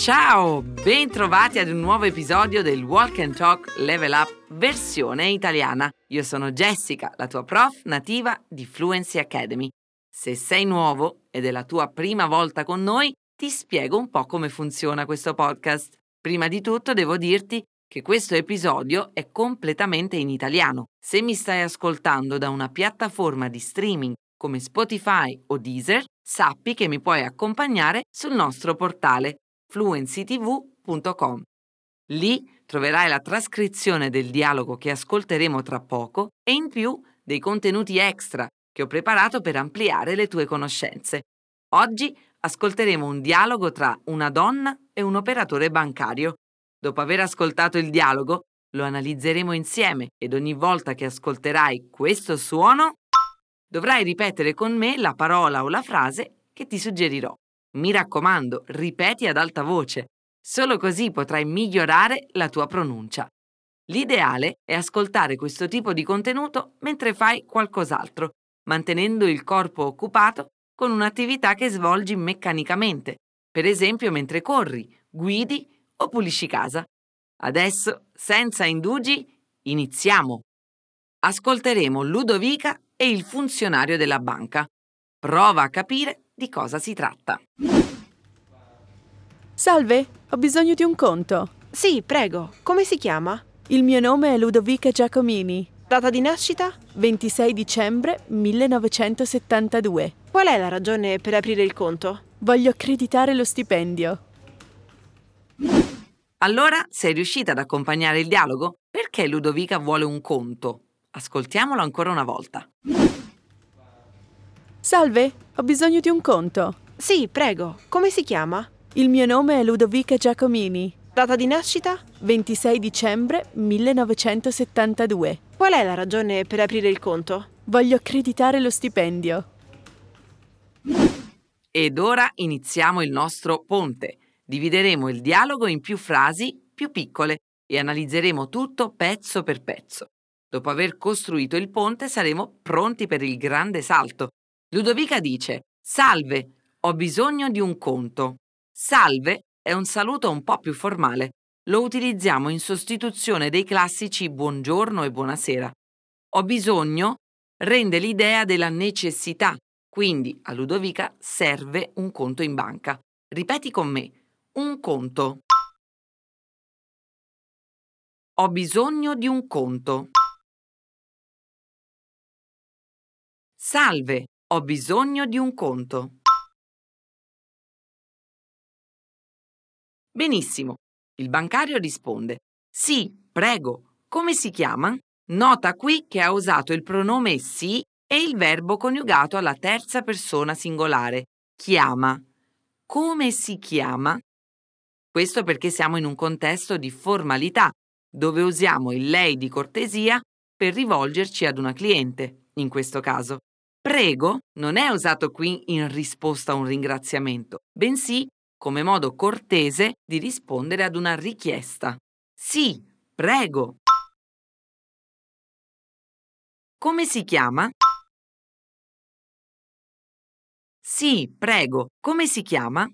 Ciao, bentrovati ad un nuovo episodio del Walk and Talk Level Up versione italiana. Io sono Jessica, la tua prof nativa di Fluency Academy. Se sei nuovo ed è la tua prima volta con noi, ti spiego un po' come funziona questo podcast. Prima di tutto devo dirti che questo episodio è completamente in italiano. Se mi stai ascoltando da una piattaforma di streaming come Spotify o Deezer, sappi che mi puoi accompagnare sul nostro portale fluencytv.com. Lì troverai la trascrizione del dialogo che ascolteremo tra poco e in più dei contenuti extra che ho preparato per ampliare le tue conoscenze. Oggi ascolteremo un dialogo tra una donna e un operatore bancario. Dopo aver ascoltato il dialogo, lo analizzeremo insieme ed ogni volta che ascolterai questo suono, dovrai ripetere con me la parola o la frase che ti suggerirò. Mi raccomando, ripeti ad alta voce. Solo così potrai migliorare la tua pronuncia. L'ideale è ascoltare questo tipo di contenuto mentre fai qualcos'altro, mantenendo il corpo occupato con un'attività che svolgi meccanicamente, per esempio mentre corri, guidi o pulisci casa. Adesso, senza indugi, iniziamo. Ascolteremo Ludovica e il funzionario della banca. Prova a capire di cosa si tratta. Salve, ho bisogno di un conto. Sì, prego. Come si chiama? Il mio nome è Ludovica Giacomini. Data di nascita? 26 dicembre 1972. Qual è la ragione per aprire il conto? Voglio accreditare lo stipendio. Allora, sei riuscita ad accompagnare il dialogo? Perché Ludovica vuole un conto? Ascoltiamolo ancora una volta. Salve, ho bisogno di un conto. Sì, prego. Come si chiama? Il mio nome è Ludovica Giacomini. Data di nascita? 26 dicembre 1972. Qual è la ragione per aprire il conto? Voglio accreditare lo stipendio. Ed ora iniziamo il nostro ponte. Divideremo il dialogo in più frasi più piccole e analizzeremo tutto pezzo per pezzo. Dopo aver costruito il ponte saremo pronti per il grande salto. Ludovica dice Salve, ho bisogno di un conto. Salve è un saluto un po' più formale. Lo utilizziamo in sostituzione dei classici buongiorno e buonasera. Ho bisogno rende l'idea della necessità, quindi a Ludovica serve un conto in banca. Ripeti con me. Un conto. Ho bisogno di un conto. Salve, ho bisogno di un conto. Benissimo. Il bancario risponde. Sì, prego. Come si chiama? Nota qui che ha usato il pronome sì e il verbo coniugato alla terza persona singolare. Chiama. Come si chiama? Questo perché siamo in un contesto di formalità, dove usiamo il lei di cortesia per rivolgerci ad una cliente, in questo caso. Prego non è usato qui in risposta a un ringraziamento, bensì come modo cortese di rispondere ad una richiesta. Sì, prego. Come si chiama? Sì, prego. Come si chiama?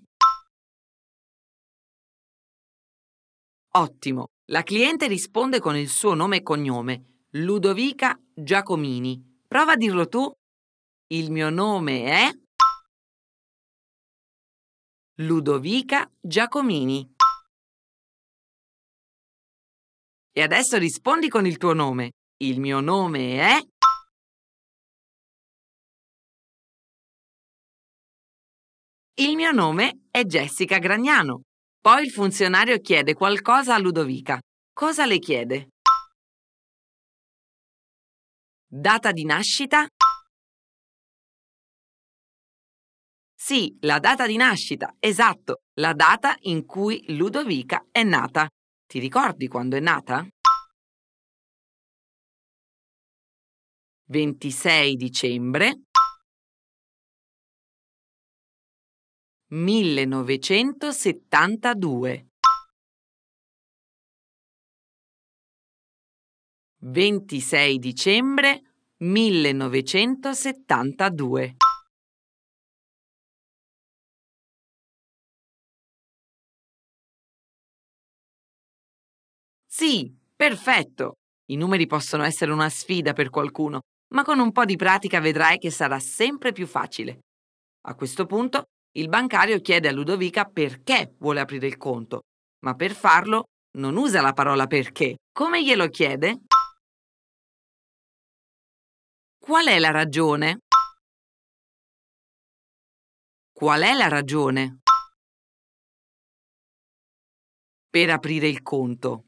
Ottimo. La cliente risponde con il suo nome e cognome, Ludovica Giacomini. Prova a dirlo tu. Il mio nome è Ludovica Giacomini. E adesso rispondi con il tuo nome. Il mio nome è Il mio nome è Jessica Gragnano. Poi il funzionario chiede qualcosa a Ludovica. Cosa le chiede? Data di nascita? Sì, la data di nascita, esatto, la data in cui Ludovica è nata. Ti ricordi quando è nata? 26 dicembre 1972 26 dicembre 1972 Sì, perfetto! I numeri possono essere una sfida per qualcuno, ma con un po' di pratica vedrai che sarà sempre più facile. A questo punto, il bancario chiede a Ludovica perché vuole aprire il conto, ma per farlo non usa la parola perché. Come glielo chiede? Qual è la ragione? Qual è la ragione? Per aprire il conto.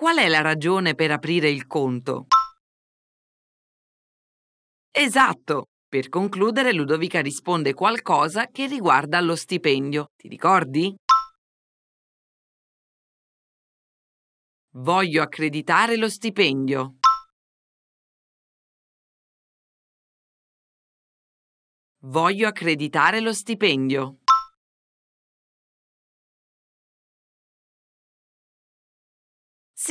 Qual è la ragione per aprire il conto? Esatto! Per concludere, Ludovica risponde qualcosa che riguarda lo stipendio. Ti ricordi? Voglio accreditare lo stipendio. Voglio accreditare lo stipendio.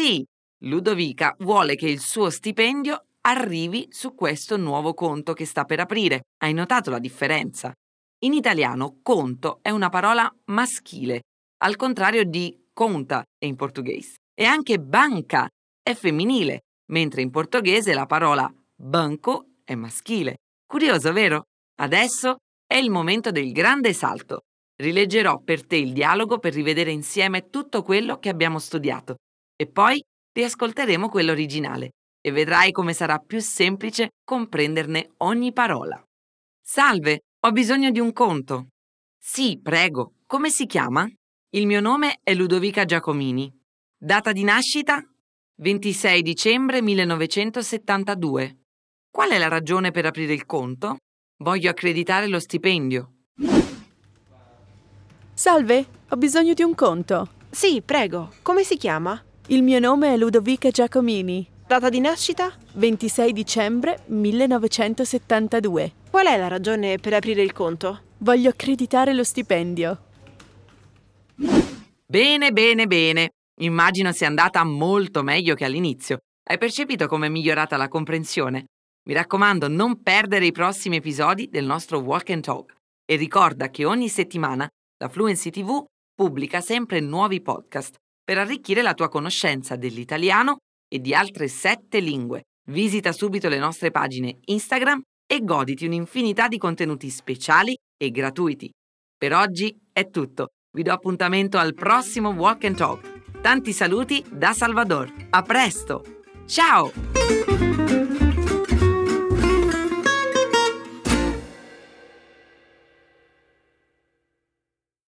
Sì, Ludovica vuole che il suo stipendio arrivi su questo nuovo conto che sta per aprire. Hai notato la differenza? In italiano conto è una parola maschile, al contrario di conta in portoghese. E anche banca è femminile, mentre in portoghese la parola banco è maschile. Curioso, vero? Adesso è il momento del grande salto. Rileggerò per te il dialogo per rivedere insieme tutto quello che abbiamo studiato e poi riascolteremo quello originale e vedrai come sarà più semplice comprenderne ogni parola. Salve, ho bisogno di un conto. Sì, prego. Come si chiama? Il mio nome è Ludovica Giacomini. Data di nascita? 26 dicembre 1972. Qual è la ragione per aprire il conto? Voglio accreditare lo stipendio. Salve, ho bisogno di un conto. Sì, prego. Come si chiama? Il mio nome è Ludovica Giacomini. Data di nascita? 26 dicembre 1972. Qual è la ragione per aprire il conto? Voglio accreditare lo stipendio. Bene, bene, bene. Immagino sia andata molto meglio che all'inizio. Hai percepito come è migliorata la comprensione? Mi raccomando, non perdere i prossimi episodi del nostro Walk and Talk. E ricorda che ogni settimana la Fluency TV pubblica sempre nuovi podcast per arricchire la tua conoscenza dell'italiano e di altre sette lingue. Visita subito le nostre pagine Instagram e goditi un'infinità di contenuti speciali e gratuiti. Per oggi è tutto. Vi do appuntamento al prossimo Walk and Talk. Tanti saluti da Salvador. A presto. Ciao!